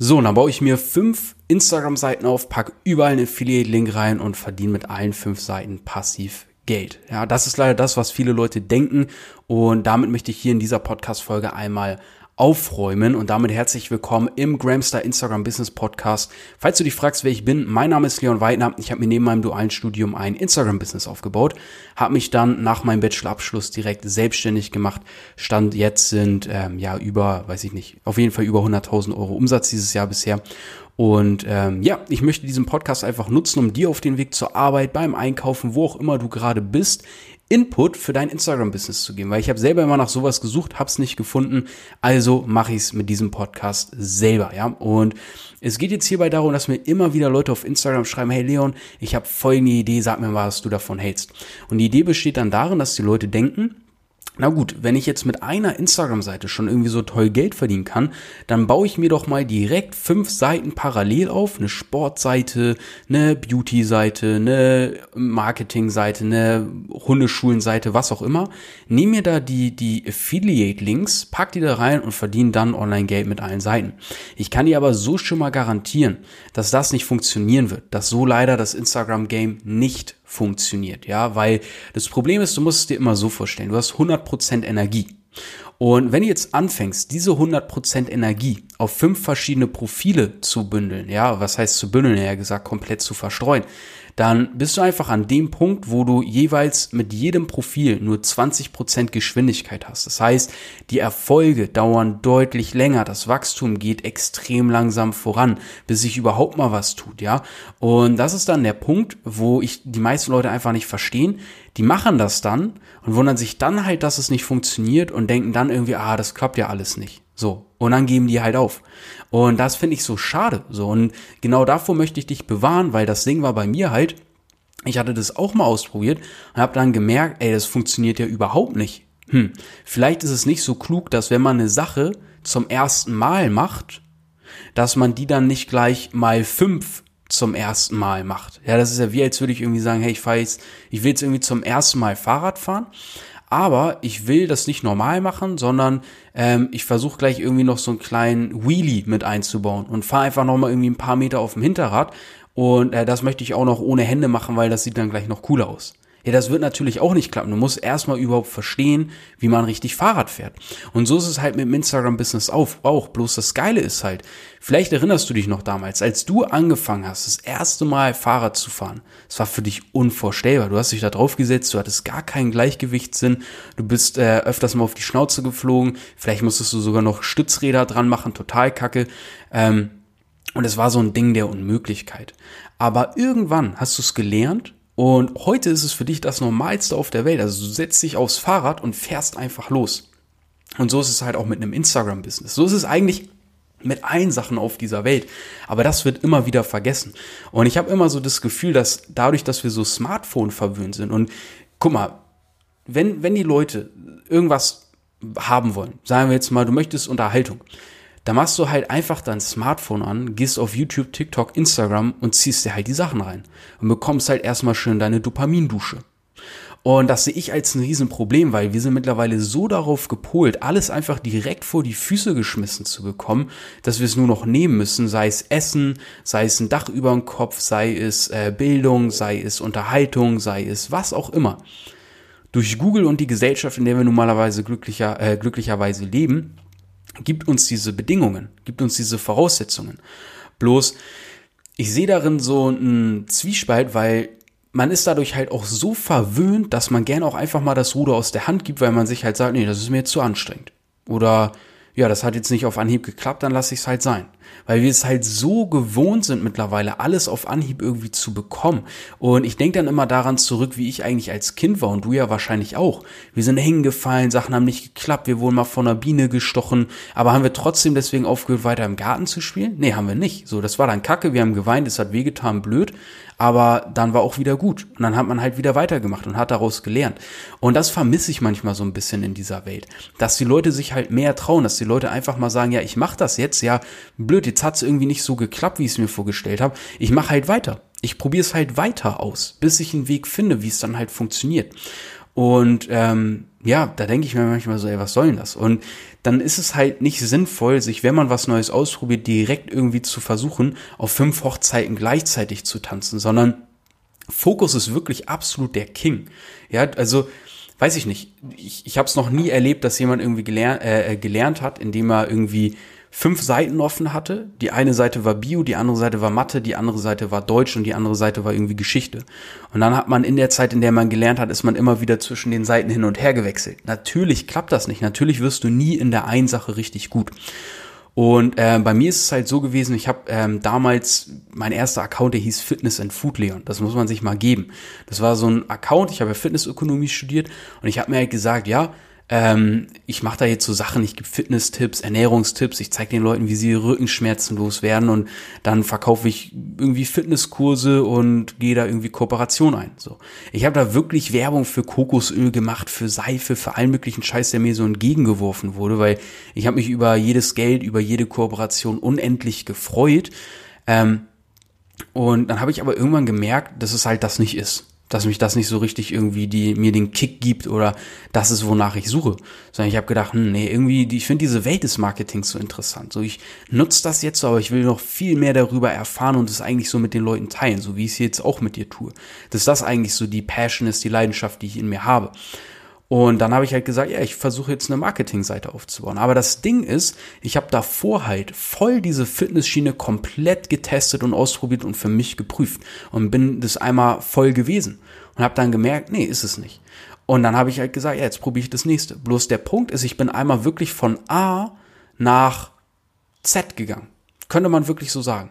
So, dann baue ich mir fünf Instagram-Seiten auf, pack überall einen Affiliate-Link rein und verdiene mit allen fünf Seiten passiv Geld. Ja, das ist leider das, was viele Leute denken. Und damit möchte ich hier in dieser Podcast-Folge einmal aufräumen und damit herzlich willkommen im Gramstar Instagram Business Podcast. Falls du dich fragst, wer ich bin, mein Name ist Leon Weidner. Ich habe mir neben meinem dualen Studium ein Instagram Business aufgebaut, habe mich dann nach meinem Bachelorabschluss direkt selbstständig gemacht. Stand jetzt sind ähm, ja über, weiß ich nicht, auf jeden Fall über 100.000 Euro Umsatz dieses Jahr bisher und ähm, ja, ich möchte diesen Podcast einfach nutzen, um dir auf den Weg zur Arbeit, beim Einkaufen, wo auch immer du gerade bist, Input für dein Instagram-Business zu geben, weil ich habe selber immer nach sowas gesucht, habe es nicht gefunden, also mache ich es mit diesem Podcast selber, ja. Und es geht jetzt hierbei darum, dass mir immer wieder Leute auf Instagram schreiben, hey Leon, ich habe folgende Idee, sag mir mal, was du davon hältst. Und die Idee besteht dann darin, dass die Leute denken, na gut, wenn ich jetzt mit einer Instagram-Seite schon irgendwie so toll Geld verdienen kann, dann baue ich mir doch mal direkt fünf Seiten parallel auf. Eine Sportseite, eine Beauty-Seite, eine Marketing-Seite, eine Hundeschulen-Seite, was auch immer. Nehme mir da die, die Affiliate-Links, pack die da rein und verdiene dann Online-Geld mit allen Seiten. Ich kann dir aber so schon mal garantieren, dass das nicht funktionieren wird, dass so leider das Instagram-Game nicht funktioniert, ja, weil das Problem ist, du musst es dir immer so vorstellen, du hast 100% Energie. Und wenn du jetzt anfängst, diese 100% Energie auf fünf verschiedene Profile zu bündeln, ja, was heißt zu bündeln, ja gesagt, komplett zu verstreuen, dann bist du einfach an dem Punkt, wo du jeweils mit jedem Profil nur 20% Geschwindigkeit hast. Das heißt, die Erfolge dauern deutlich länger, das Wachstum geht extrem langsam voran, bis sich überhaupt mal was tut, ja. Und das ist dann der Punkt, wo ich die meisten Leute einfach nicht verstehen. Die machen das dann und wundern sich dann halt, dass es nicht funktioniert und denken dann irgendwie, ah, das klappt ja alles nicht. So. Und dann geben die halt auf. Und das finde ich so schade. So. Und genau davor möchte ich dich bewahren, weil das Ding war bei mir halt, ich hatte das auch mal ausprobiert und habe dann gemerkt, ey, das funktioniert ja überhaupt nicht. Hm, vielleicht ist es nicht so klug, dass wenn man eine Sache zum ersten Mal macht, dass man die dann nicht gleich mal fünf zum ersten Mal macht. Ja, das ist ja wie, als würde ich irgendwie sagen, hey, ich fahre jetzt, ich will jetzt irgendwie zum ersten Mal Fahrrad fahren aber ich will das nicht normal machen, sondern ähm, ich versuche gleich irgendwie noch so einen kleinen Wheelie mit einzubauen und fahre einfach nochmal irgendwie ein paar Meter auf dem Hinterrad. Und äh, das möchte ich auch noch ohne Hände machen, weil das sieht dann gleich noch cooler aus. Ja, das wird natürlich auch nicht klappen. Du musst erstmal überhaupt verstehen, wie man richtig Fahrrad fährt. Und so ist es halt mit dem Instagram-Business auch. Bloß das Geile ist halt, vielleicht erinnerst du dich noch damals, als du angefangen hast, das erste Mal Fahrrad zu fahren. Es war für dich unvorstellbar. Du hast dich da drauf gesetzt, du hattest gar keinen Gleichgewichtssinn, du bist äh, öfters mal auf die Schnauze geflogen, vielleicht musstest du sogar noch Stützräder dran machen, total kacke. Ähm, und es war so ein Ding der Unmöglichkeit. Aber irgendwann hast du es gelernt und heute ist es für dich das Normalste auf der Welt. Also du setzt dich aufs Fahrrad und fährst einfach los. Und so ist es halt auch mit einem Instagram-Business. So ist es eigentlich mit allen Sachen auf dieser Welt. Aber das wird immer wieder vergessen. Und ich habe immer so das Gefühl, dass dadurch, dass wir so Smartphone verwöhnt sind und guck mal, wenn, wenn die Leute irgendwas haben wollen, sagen wir jetzt mal, du möchtest Unterhaltung, da machst du halt einfach dein Smartphone an, gehst auf YouTube, TikTok, Instagram und ziehst dir halt die Sachen rein und bekommst halt erstmal schön deine Dopamindusche. Und das sehe ich als ein Riesenproblem, weil wir sind mittlerweile so darauf gepolt, alles einfach direkt vor die Füße geschmissen zu bekommen, dass wir es nur noch nehmen müssen, sei es Essen, sei es ein Dach über dem Kopf, sei es äh, Bildung, sei es Unterhaltung, sei es was auch immer. Durch Google und die Gesellschaft, in der wir normalerweise glücklicher, äh, glücklicherweise leben, gibt uns diese Bedingungen, gibt uns diese Voraussetzungen. Bloß, ich sehe darin so einen Zwiespalt, weil man ist dadurch halt auch so verwöhnt, dass man gerne auch einfach mal das Ruder aus der Hand gibt, weil man sich halt sagt, nee, das ist mir jetzt zu anstrengend. Oder ja, das hat jetzt nicht auf Anhieb geklappt, dann lasse ich es halt sein. Weil wir es halt so gewohnt sind mittlerweile, alles auf Anhieb irgendwie zu bekommen. Und ich denke dann immer daran zurück, wie ich eigentlich als Kind war und du ja wahrscheinlich auch. Wir sind hingefallen, Sachen haben nicht geklappt, wir wurden mal von einer Biene gestochen, aber haben wir trotzdem deswegen aufgehört, weiter im Garten zu spielen? Nee, haben wir nicht. So, das war dann kacke, wir haben geweint, es hat wehgetan, blöd, aber dann war auch wieder gut. Und dann hat man halt wieder weitergemacht und hat daraus gelernt. Und das vermisse ich manchmal so ein bisschen in dieser Welt. Dass die Leute sich halt mehr trauen, dass die Leute einfach mal sagen, ja, ich mache das jetzt, ja, blöd, jetzt hat's irgendwie nicht so geklappt, wie ich es mir vorgestellt habe. Ich mache halt weiter. Ich probiere es halt weiter aus, bis ich einen Weg finde, wie es dann halt funktioniert. Und ähm, ja, da denke ich mir manchmal so, ey, was soll denn das? Und dann ist es halt nicht sinnvoll, sich, wenn man was Neues ausprobiert, direkt irgendwie zu versuchen, auf fünf Hochzeiten gleichzeitig zu tanzen, sondern Fokus ist wirklich absolut der King. Ja, also weiß ich nicht. Ich, ich habe es noch nie erlebt, dass jemand irgendwie gelernt, äh, gelernt hat, indem er irgendwie fünf Seiten offen hatte. Die eine Seite war Bio, die andere Seite war Mathe, die andere Seite war Deutsch und die andere Seite war irgendwie Geschichte. Und dann hat man in der Zeit, in der man gelernt hat, ist man immer wieder zwischen den Seiten hin und her gewechselt. Natürlich klappt das nicht. Natürlich wirst du nie in der einen Sache richtig gut. Und äh, bei mir ist es halt so gewesen, ich habe ähm, damals, mein erster Account, der hieß Fitness and Food Leon. Das muss man sich mal geben. Das war so ein Account, ich habe ja Fitnessökonomie studiert und ich habe mir halt gesagt, ja, ähm, ich mache da jetzt so Sachen, ich gebe Fitness-Tipps, Ernährungstipps, ich zeige den Leuten, wie sie Rückenschmerzen loswerden und dann verkaufe ich irgendwie Fitnesskurse und gehe da irgendwie Kooperation ein. So, Ich habe da wirklich Werbung für Kokosöl gemacht, für Seife, für allen möglichen Scheiß, der mir so entgegengeworfen wurde, weil ich habe mich über jedes Geld, über jede Kooperation unendlich gefreut. Ähm, und dann habe ich aber irgendwann gemerkt, dass es halt das nicht ist dass mich das nicht so richtig irgendwie die mir den Kick gibt oder das ist wonach ich suche, sondern ich habe gedacht, hm, nee, irgendwie ich finde diese Welt des Marketings so interessant. So ich nutze das jetzt, aber ich will noch viel mehr darüber erfahren und es eigentlich so mit den Leuten teilen, so wie ich es jetzt auch mit dir tue. Dass das eigentlich so die Passion ist, die Leidenschaft, die ich in mir habe. Und dann habe ich halt gesagt, ja, ich versuche jetzt eine Marketingseite aufzubauen. Aber das Ding ist, ich habe davor halt voll diese Fitnessschiene komplett getestet und ausprobiert und für mich geprüft und bin das einmal voll gewesen und habe dann gemerkt, nee, ist es nicht. Und dann habe ich halt gesagt, ja, jetzt probiere ich das nächste. Bloß der Punkt ist, ich bin einmal wirklich von A nach Z gegangen. Könnte man wirklich so sagen.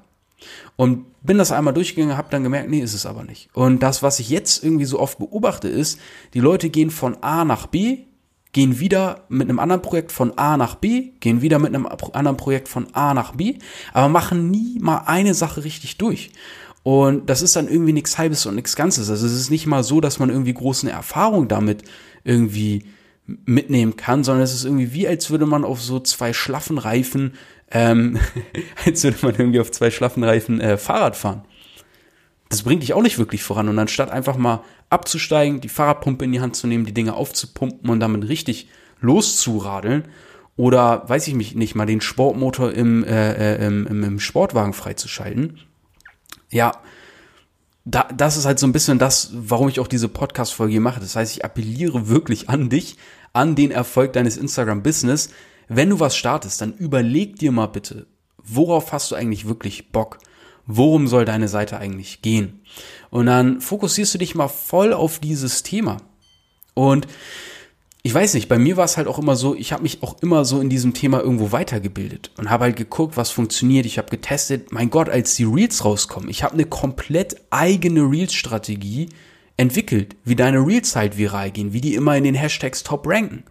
Und bin das einmal durchgegangen, habe dann gemerkt, nee, ist es aber nicht. Und das, was ich jetzt irgendwie so oft beobachte, ist, die Leute gehen von A nach B, gehen wieder mit einem anderen Projekt von A nach B, gehen wieder mit einem anderen Projekt von A nach B, aber machen nie mal eine Sache richtig durch. Und das ist dann irgendwie nichts Halbes und nichts Ganzes. Also es ist nicht mal so, dass man irgendwie große Erfahrung damit irgendwie mitnehmen kann, sondern es ist irgendwie wie, als würde man auf so zwei schlaffen Reifen ähm, als würde man irgendwie auf zwei schlaffen Reifen äh, Fahrrad fahren. Das bringt dich auch nicht wirklich voran. Und anstatt einfach mal abzusteigen, die Fahrradpumpe in die Hand zu nehmen, die Dinge aufzupumpen und damit richtig loszuradeln oder, weiß ich mich nicht, mal den Sportmotor im, äh, äh, im, im Sportwagen freizuschalten, ja, da, das ist halt so ein bisschen das, warum ich auch diese Podcast-Folge mache. Das heißt, ich appelliere wirklich an dich, an den Erfolg deines Instagram-Business, wenn du was startest, dann überleg dir mal bitte, worauf hast du eigentlich wirklich Bock? Worum soll deine Seite eigentlich gehen? Und dann fokussierst du dich mal voll auf dieses Thema. Und ich weiß nicht, bei mir war es halt auch immer so, ich habe mich auch immer so in diesem Thema irgendwo weitergebildet und habe halt geguckt, was funktioniert. Ich habe getestet, mein Gott, als die Reels rauskommen, ich habe eine komplett eigene Reels-Strategie entwickelt, wie deine Reels halt viral gehen, wie die immer in den Hashtags top ranken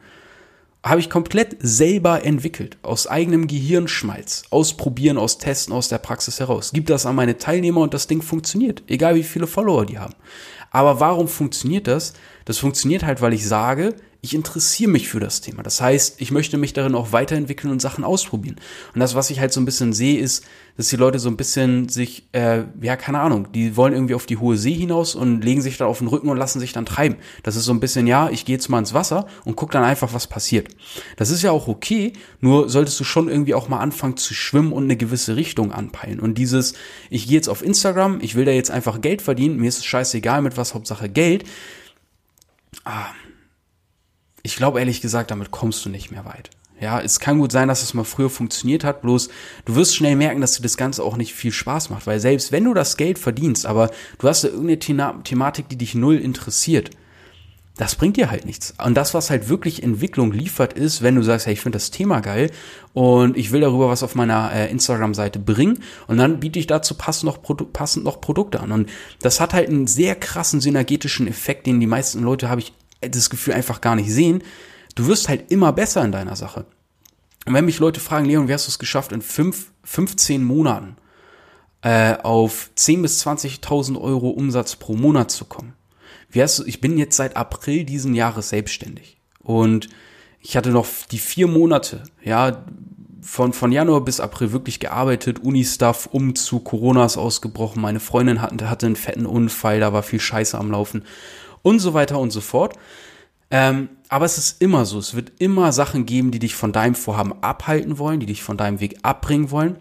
habe ich komplett selber entwickelt, aus eigenem Gehirnschmalz, ausprobieren, aus Testen, aus der Praxis heraus. Gib das an meine Teilnehmer und das Ding funktioniert, egal wie viele Follower die haben. Aber warum funktioniert das? Das funktioniert halt, weil ich sage, ich interessiere mich für das Thema. Das heißt, ich möchte mich darin auch weiterentwickeln und Sachen ausprobieren. Und das, was ich halt so ein bisschen sehe, ist, dass die Leute so ein bisschen sich, äh, ja, keine Ahnung, die wollen irgendwie auf die hohe See hinaus und legen sich da auf den Rücken und lassen sich dann treiben. Das ist so ein bisschen, ja, ich gehe jetzt mal ins Wasser und guck dann einfach, was passiert. Das ist ja auch okay, nur solltest du schon irgendwie auch mal anfangen zu schwimmen und eine gewisse Richtung anpeilen. Und dieses, ich gehe jetzt auf Instagram, ich will da jetzt einfach Geld verdienen, mir ist es scheißegal mit was, Hauptsache Geld. Ah, ich glaube ehrlich gesagt, damit kommst du nicht mehr weit. Ja, es kann gut sein, dass es mal früher funktioniert hat, bloß du wirst schnell merken, dass dir das Ganze auch nicht viel Spaß macht, weil selbst wenn du das Geld verdienst, aber du hast da irgendeine Thematik, die dich null interessiert, das bringt dir halt nichts. Und das, was halt wirklich Entwicklung liefert, ist, wenn du sagst, hey, ich finde das Thema geil und ich will darüber was auf meiner äh, Instagram-Seite bringen und dann biete ich dazu passend noch, passend noch Produkte an. Und das hat halt einen sehr krassen synergetischen Effekt, den die meisten Leute, habe ich das Gefühl einfach gar nicht sehen. Du wirst halt immer besser in deiner Sache. Und wenn mich Leute fragen, Leon, wie hast du es geschafft, in fünf, 15 Monaten äh, auf 10.000 bis 20.000 Euro Umsatz pro Monat zu kommen? Wie hast du, ich bin jetzt seit April diesen Jahres selbstständig. Und ich hatte noch die vier Monate, ja, von, von Januar bis April wirklich gearbeitet, Uni-Stuff, Umzug, Corona ist ausgebrochen, meine Freundin hatte, hatte einen fetten Unfall, da war viel Scheiße am Laufen und so weiter und so fort. Ähm, aber es ist immer so, es wird immer Sachen geben, die dich von deinem Vorhaben abhalten wollen, die dich von deinem Weg abbringen wollen.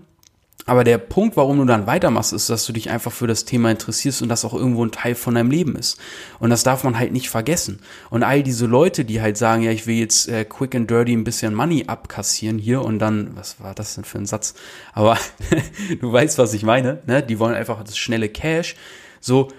Aber der Punkt, warum du dann weitermachst, ist, dass du dich einfach für das Thema interessierst und das auch irgendwo ein Teil von deinem Leben ist. Und das darf man halt nicht vergessen. Und all diese Leute, die halt sagen, ja, ich will jetzt äh, quick and dirty ein bisschen Money abkassieren hier und dann, was war das denn für ein Satz? Aber du weißt, was ich meine, ne? Die wollen einfach das schnelle Cash. So,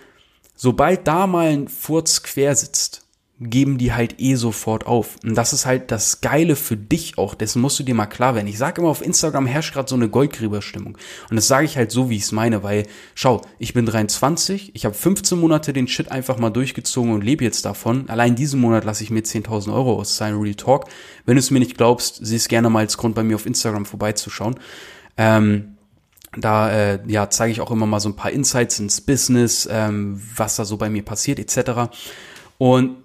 sobald da mal ein Furz quer sitzt, geben die halt eh sofort auf. Und das ist halt das Geile für dich auch. Dessen musst du dir mal klar werden. Ich sage immer, auf Instagram herrscht gerade so eine Goldgräberstimmung. Und das sage ich halt so, wie ich es meine, weil, schau, ich bin 23, ich habe 15 Monate den Shit einfach mal durchgezogen und lebe jetzt davon. Allein diesen Monat lasse ich mir 10.000 Euro aus sein Real Talk. Wenn du es mir nicht glaubst, sieh es gerne mal als Grund bei mir auf Instagram vorbeizuschauen. Ähm, da äh, ja, zeige ich auch immer mal so ein paar Insights ins Business, ähm, was da so bei mir passiert, etc. Und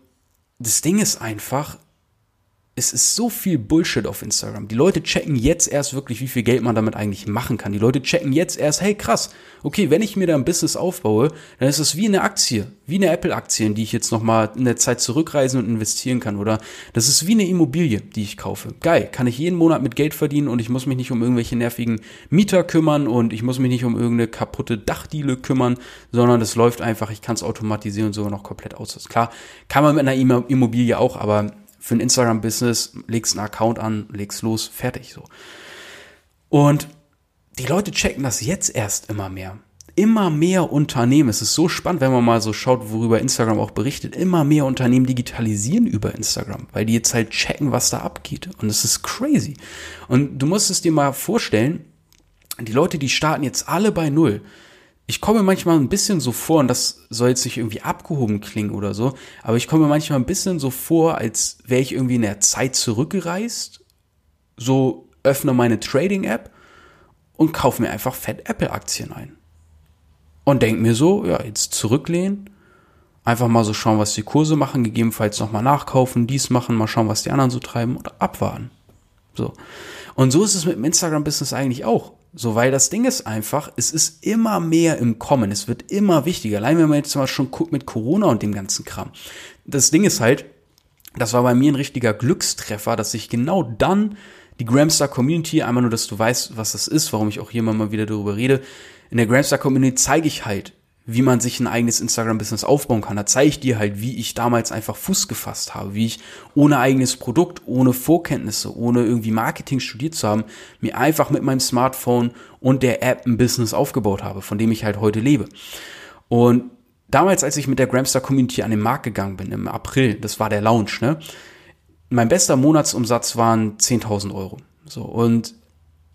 das Ding ist einfach, es ist so viel Bullshit auf Instagram. Die Leute checken jetzt erst wirklich, wie viel Geld man damit eigentlich machen kann. Die Leute checken jetzt erst, hey krass, okay, wenn ich mir da ein Business aufbaue, dann ist es wie eine Aktie, wie eine Apple-Aktie, in die ich jetzt nochmal in der Zeit zurückreisen und investieren kann. Oder das ist wie eine Immobilie, die ich kaufe. Geil, kann ich jeden Monat mit Geld verdienen und ich muss mich nicht um irgendwelche nervigen Mieter kümmern und ich muss mich nicht um irgendeine kaputte Dachdiele kümmern, sondern das läuft einfach, ich kann es automatisieren und sogar noch komplett aus. Klar, kann man mit einer Immobilie auch, aber für ein Instagram-Business, legst einen Account an, legst los, fertig so. Und die Leute checken das jetzt erst immer mehr. Immer mehr Unternehmen, es ist so spannend, wenn man mal so schaut, worüber Instagram auch berichtet, immer mehr Unternehmen digitalisieren über Instagram, weil die jetzt halt checken, was da abgeht. Und es ist crazy. Und du musst es dir mal vorstellen, die Leute, die starten jetzt alle bei Null ich komme manchmal ein bisschen so vor, und das soll jetzt nicht irgendwie abgehoben klingen oder so, aber ich komme manchmal ein bisschen so vor, als wäre ich irgendwie in der Zeit zurückgereist, so öffne meine Trading-App und kaufe mir einfach fett Apple-Aktien ein. Und denke mir so, ja, jetzt zurücklehnen, einfach mal so schauen, was die Kurse machen, gegebenenfalls nochmal nachkaufen, dies machen, mal schauen, was die anderen so treiben oder abwarten. So. Und so ist es mit dem Instagram-Business eigentlich auch. So, weil das Ding ist einfach, es ist immer mehr im Kommen, es wird immer wichtiger. Allein wenn man jetzt mal schon guckt mit Corona und dem ganzen Kram. Das Ding ist halt, das war bei mir ein richtiger Glückstreffer, dass ich genau dann die Gramstar Community, einmal nur, dass du weißt, was das ist, warum ich auch hier mal wieder darüber rede. In der Gramstar Community zeige ich halt, wie man sich ein eigenes Instagram-Business aufbauen kann. Da zeige ich dir halt, wie ich damals einfach Fuß gefasst habe, wie ich ohne eigenes Produkt, ohne Vorkenntnisse, ohne irgendwie Marketing studiert zu haben, mir einfach mit meinem Smartphone und der App ein Business aufgebaut habe, von dem ich halt heute lebe. Und damals, als ich mit der Gramstar Community an den Markt gegangen bin, im April, das war der Launch, ne? Mein bester Monatsumsatz waren 10.000 Euro. So, und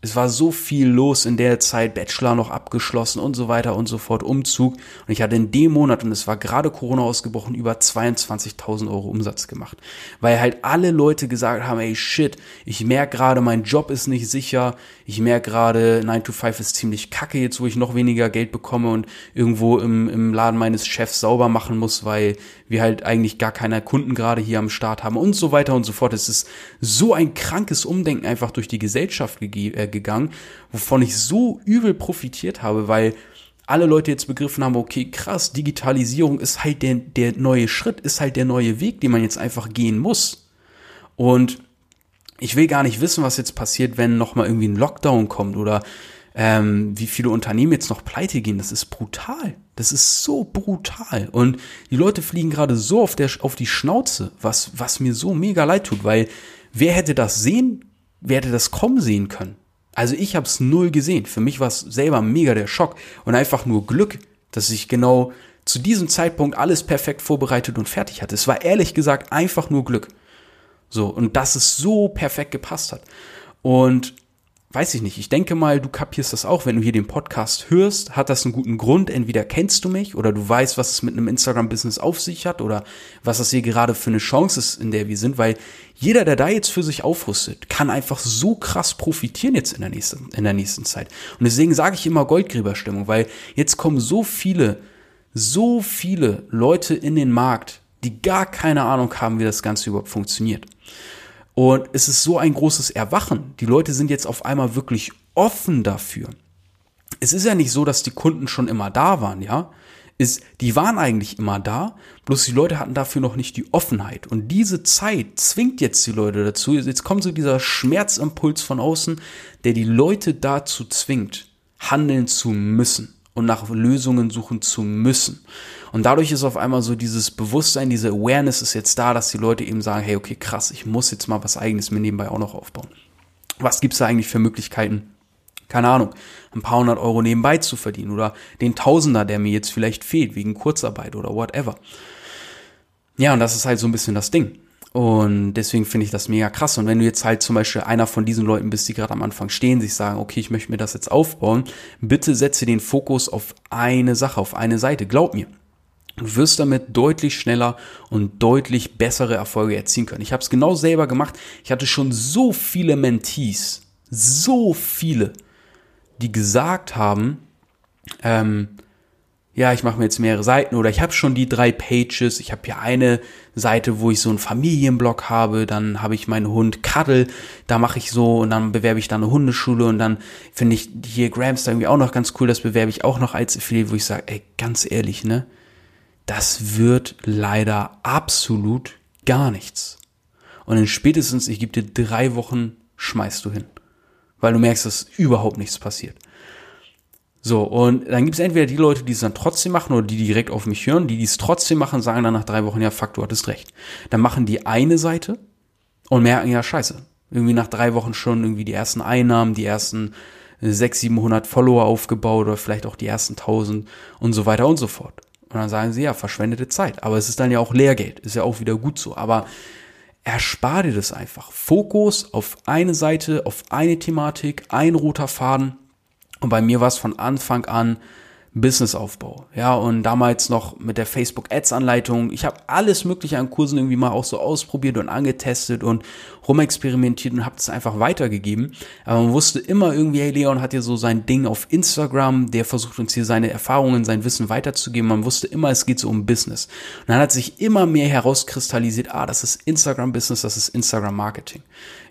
es war so viel los in der Zeit, Bachelor noch abgeschlossen und so weiter und so fort, Umzug. Und ich hatte in dem Monat, und es war gerade Corona ausgebrochen, über 22.000 Euro Umsatz gemacht. Weil halt alle Leute gesagt haben, ey shit, ich merke gerade, mein Job ist nicht sicher. Ich merke gerade, 9 to 5 ist ziemlich kacke jetzt, wo ich noch weniger Geld bekomme und irgendwo im, im Laden meines Chefs sauber machen muss, weil wir halt eigentlich gar keine Kunden gerade hier am Start haben und so weiter und so fort. Es ist so ein krankes Umdenken einfach durch die Gesellschaft gegeben äh, gegangen, wovon ich so übel profitiert habe, weil alle Leute jetzt begriffen haben, okay, krass, Digitalisierung ist halt der, der neue Schritt, ist halt der neue Weg, den man jetzt einfach gehen muss. Und ich will gar nicht wissen, was jetzt passiert, wenn nochmal irgendwie ein Lockdown kommt oder ähm, wie viele Unternehmen jetzt noch pleite gehen. Das ist brutal. Das ist so brutal. Und die Leute fliegen gerade so auf, der, auf die Schnauze, was, was mir so mega leid tut, weil wer hätte das sehen, wer hätte das kommen sehen können? Also ich habe es null gesehen. Für mich war es selber mega der Schock und einfach nur Glück, dass ich genau zu diesem Zeitpunkt alles perfekt vorbereitet und fertig hatte. Es war ehrlich gesagt einfach nur Glück. So, und dass es so perfekt gepasst hat. Und weiß ich nicht, ich denke mal, du kapierst das auch, wenn du hier den Podcast hörst, hat das einen guten Grund. Entweder kennst du mich oder du weißt, was es mit einem Instagram-Business auf sich hat oder was das hier gerade für eine Chance ist, in der wir sind, weil jeder, der da jetzt für sich aufrüstet, kann einfach so krass profitieren jetzt in der nächsten, in der nächsten Zeit. Und deswegen sage ich immer Goldgräberstimmung, weil jetzt kommen so viele, so viele Leute in den Markt, die gar keine Ahnung haben, wie das Ganze überhaupt funktioniert. Und es ist so ein großes Erwachen. Die Leute sind jetzt auf einmal wirklich offen dafür. Es ist ja nicht so, dass die Kunden schon immer da waren, ja. ist, die waren eigentlich immer da, bloß die Leute hatten dafür noch nicht die Offenheit. Und diese Zeit zwingt jetzt die Leute dazu. Jetzt kommt so dieser Schmerzimpuls von außen, der die Leute dazu zwingt, handeln zu müssen und nach Lösungen suchen zu müssen. Und dadurch ist auf einmal so dieses Bewusstsein, diese Awareness ist jetzt da, dass die Leute eben sagen, hey, okay, krass, ich muss jetzt mal was eigenes mir nebenbei auch noch aufbauen. Was gibt's da eigentlich für Möglichkeiten? keine Ahnung, ein paar hundert Euro nebenbei zu verdienen oder den Tausender, der mir jetzt vielleicht fehlt wegen Kurzarbeit oder whatever. Ja, und das ist halt so ein bisschen das Ding. Und deswegen finde ich das mega krass. Und wenn du jetzt halt zum Beispiel einer von diesen Leuten bist, die gerade am Anfang stehen, sich sagen, okay, ich möchte mir das jetzt aufbauen, bitte setze den Fokus auf eine Sache, auf eine Seite. Glaub mir. Du wirst damit deutlich schneller und deutlich bessere Erfolge erzielen können. Ich habe es genau selber gemacht. Ich hatte schon so viele Mentees, so viele, die gesagt haben, ähm, ja, ich mache mir jetzt mehrere Seiten oder ich habe schon die drei Pages. Ich habe hier eine Seite, wo ich so einen Familienblog habe, dann habe ich meinen Hund Cuddle, da mache ich so und dann bewerbe ich da eine Hundeschule und dann finde ich hier Gramster irgendwie auch noch ganz cool, das bewerbe ich auch noch als Affiliate, wo ich sage, ey, ganz ehrlich, ne? Das wird leider absolut gar nichts. Und in spätestens, ich gebe dir drei Wochen, schmeißt du hin weil du merkst, dass überhaupt nichts passiert. So, und dann gibt es entweder die Leute, die es dann trotzdem machen oder die direkt auf mich hören, die es trotzdem machen, sagen dann nach drei Wochen, ja, fuck, du hattest recht. Dann machen die eine Seite und merken, ja, scheiße. Irgendwie nach drei Wochen schon irgendwie die ersten Einnahmen, die ersten 600, 700 Follower aufgebaut oder vielleicht auch die ersten 1000 und so weiter und so fort. Und dann sagen sie, ja, verschwendete Zeit. Aber es ist dann ja auch Lehrgeld. Ist ja auch wieder gut so. Aber erspar dir das einfach. Fokus auf eine Seite, auf eine Thematik, ein roter Faden. Und bei mir war es von Anfang an Businessaufbau. Ja, und damals noch mit der Facebook Ads Anleitung. Ich habe alles mögliche an Kursen irgendwie mal auch so ausprobiert und angetestet und rumexperimentiert und habe es einfach weitergegeben. Aber man wusste immer irgendwie, hey, Leon hat hier so sein Ding auf Instagram, der versucht uns hier seine Erfahrungen, sein Wissen weiterzugeben. Man wusste immer, es geht so um Business. Und dann hat sich immer mehr herauskristallisiert, ah, das ist Instagram Business, das ist Instagram Marketing.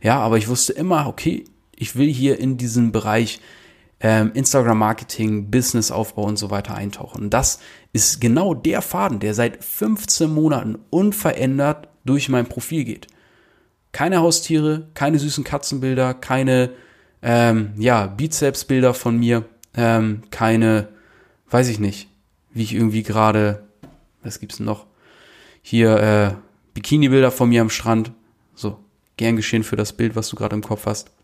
Ja, aber ich wusste immer, okay, ich will hier in diesen Bereich ähm, Instagram-Marketing, Businessaufbau und so weiter eintauchen. Und das ist genau der Faden, der seit 15 Monaten unverändert durch mein Profil geht. Keine Haustiere, keine süßen Katzenbilder, keine ähm, ja, Bizepsbilder von mir, ähm, keine, weiß ich nicht, wie ich irgendwie gerade, was gibt's denn noch? Hier äh, Bikini-Bilder von mir am Strand. So, gern geschehen für das Bild, was du gerade im Kopf hast.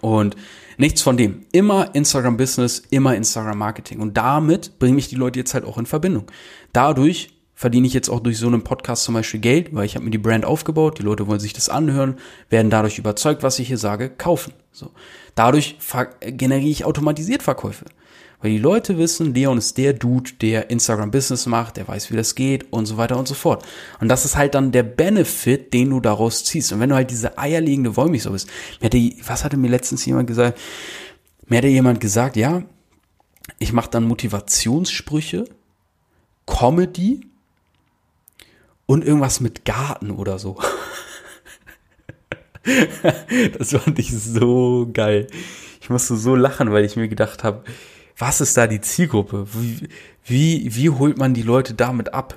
Und nichts von dem. Immer Instagram Business, immer Instagram Marketing. Und damit bringe ich die Leute jetzt halt auch in Verbindung. Dadurch verdiene ich jetzt auch durch so einen Podcast zum Beispiel Geld, weil ich habe mir die Brand aufgebaut, die Leute wollen sich das anhören, werden dadurch überzeugt, was ich hier sage, kaufen. So. Dadurch generiere ich automatisiert Verkäufe. Weil die Leute wissen, Leon ist der Dude, der Instagram Business macht, der weiß, wie das geht und so weiter und so fort. Und das ist halt dann der Benefit, den du daraus ziehst. Und wenn du halt diese eierlegende Wollmilchsau bist, hatte, was hatte mir letztens jemand gesagt? Mir hatte jemand gesagt, ja, ich mache dann Motivationssprüche, Comedy und irgendwas mit Garten oder so. das fand ich so geil. Ich musste so lachen, weil ich mir gedacht habe, was ist da die Zielgruppe? Wie, wie, wie holt man die Leute damit ab?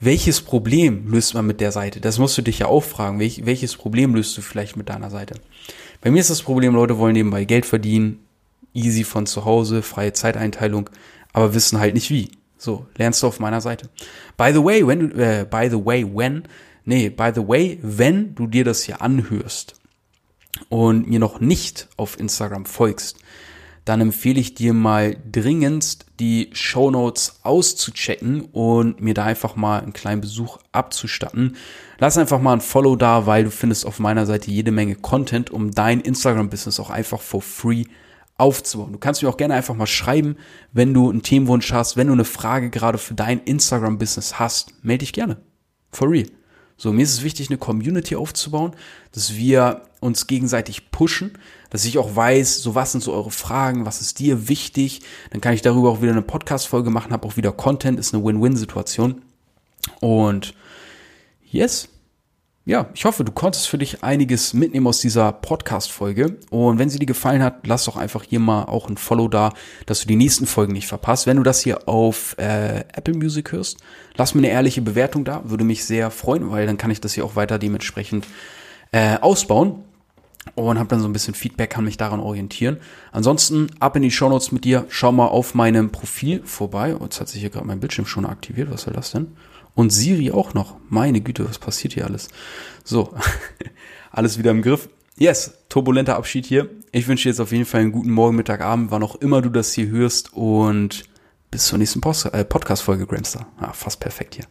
Welches Problem löst man mit der Seite? Das musst du dich ja auch fragen. Welch, welches Problem löst du vielleicht mit deiner Seite? Bei mir ist das Problem, Leute wollen nebenbei Geld verdienen, easy von zu Hause, freie Zeiteinteilung, aber wissen halt nicht wie. So, lernst du auf meiner Seite. By the way, when du, äh, by the way, when, nee, by the way, wenn du dir das hier anhörst und mir noch nicht auf Instagram folgst, dann empfehle ich dir mal dringendst die Show Notes auszuchecken und mir da einfach mal einen kleinen Besuch abzustatten. Lass einfach mal ein Follow da, weil du findest auf meiner Seite jede Menge Content, um dein Instagram-Business auch einfach for free aufzubauen. Du kannst mir auch gerne einfach mal schreiben, wenn du einen Themenwunsch hast, wenn du eine Frage gerade für dein Instagram-Business hast, melde dich gerne. For real. So, mir ist es wichtig, eine Community aufzubauen, dass wir uns gegenseitig pushen, dass ich auch weiß, so was sind so eure Fragen, was ist dir wichtig, dann kann ich darüber auch wieder eine Podcast-Folge machen, habe auch wieder Content, ist eine Win-Win-Situation. Und yes, ja, ich hoffe, du konntest für dich einiges mitnehmen aus dieser Podcast-Folge. Und wenn sie dir gefallen hat, lass doch einfach hier mal auch ein Follow da, dass du die nächsten Folgen nicht verpasst. Wenn du das hier auf äh, Apple Music hörst, lass mir eine ehrliche Bewertung da, würde mich sehr freuen, weil dann kann ich das hier auch weiter dementsprechend äh, ausbauen und habe dann so ein bisschen Feedback, kann mich daran orientieren. Ansonsten ab in die Shownotes mit dir, schau mal auf meinem Profil vorbei. Jetzt hat sich hier gerade mein Bildschirm schon aktiviert, was soll das denn? Und Siri auch noch. Meine Güte, was passiert hier alles? So, alles wieder im Griff. Yes, turbulenter Abschied hier. Ich wünsche dir jetzt auf jeden Fall einen guten Morgen, Mittag, Abend, wann auch immer du das hier hörst und bis zur nächsten äh, Podcast-Folge, Gramster. Ah, fast perfekt hier.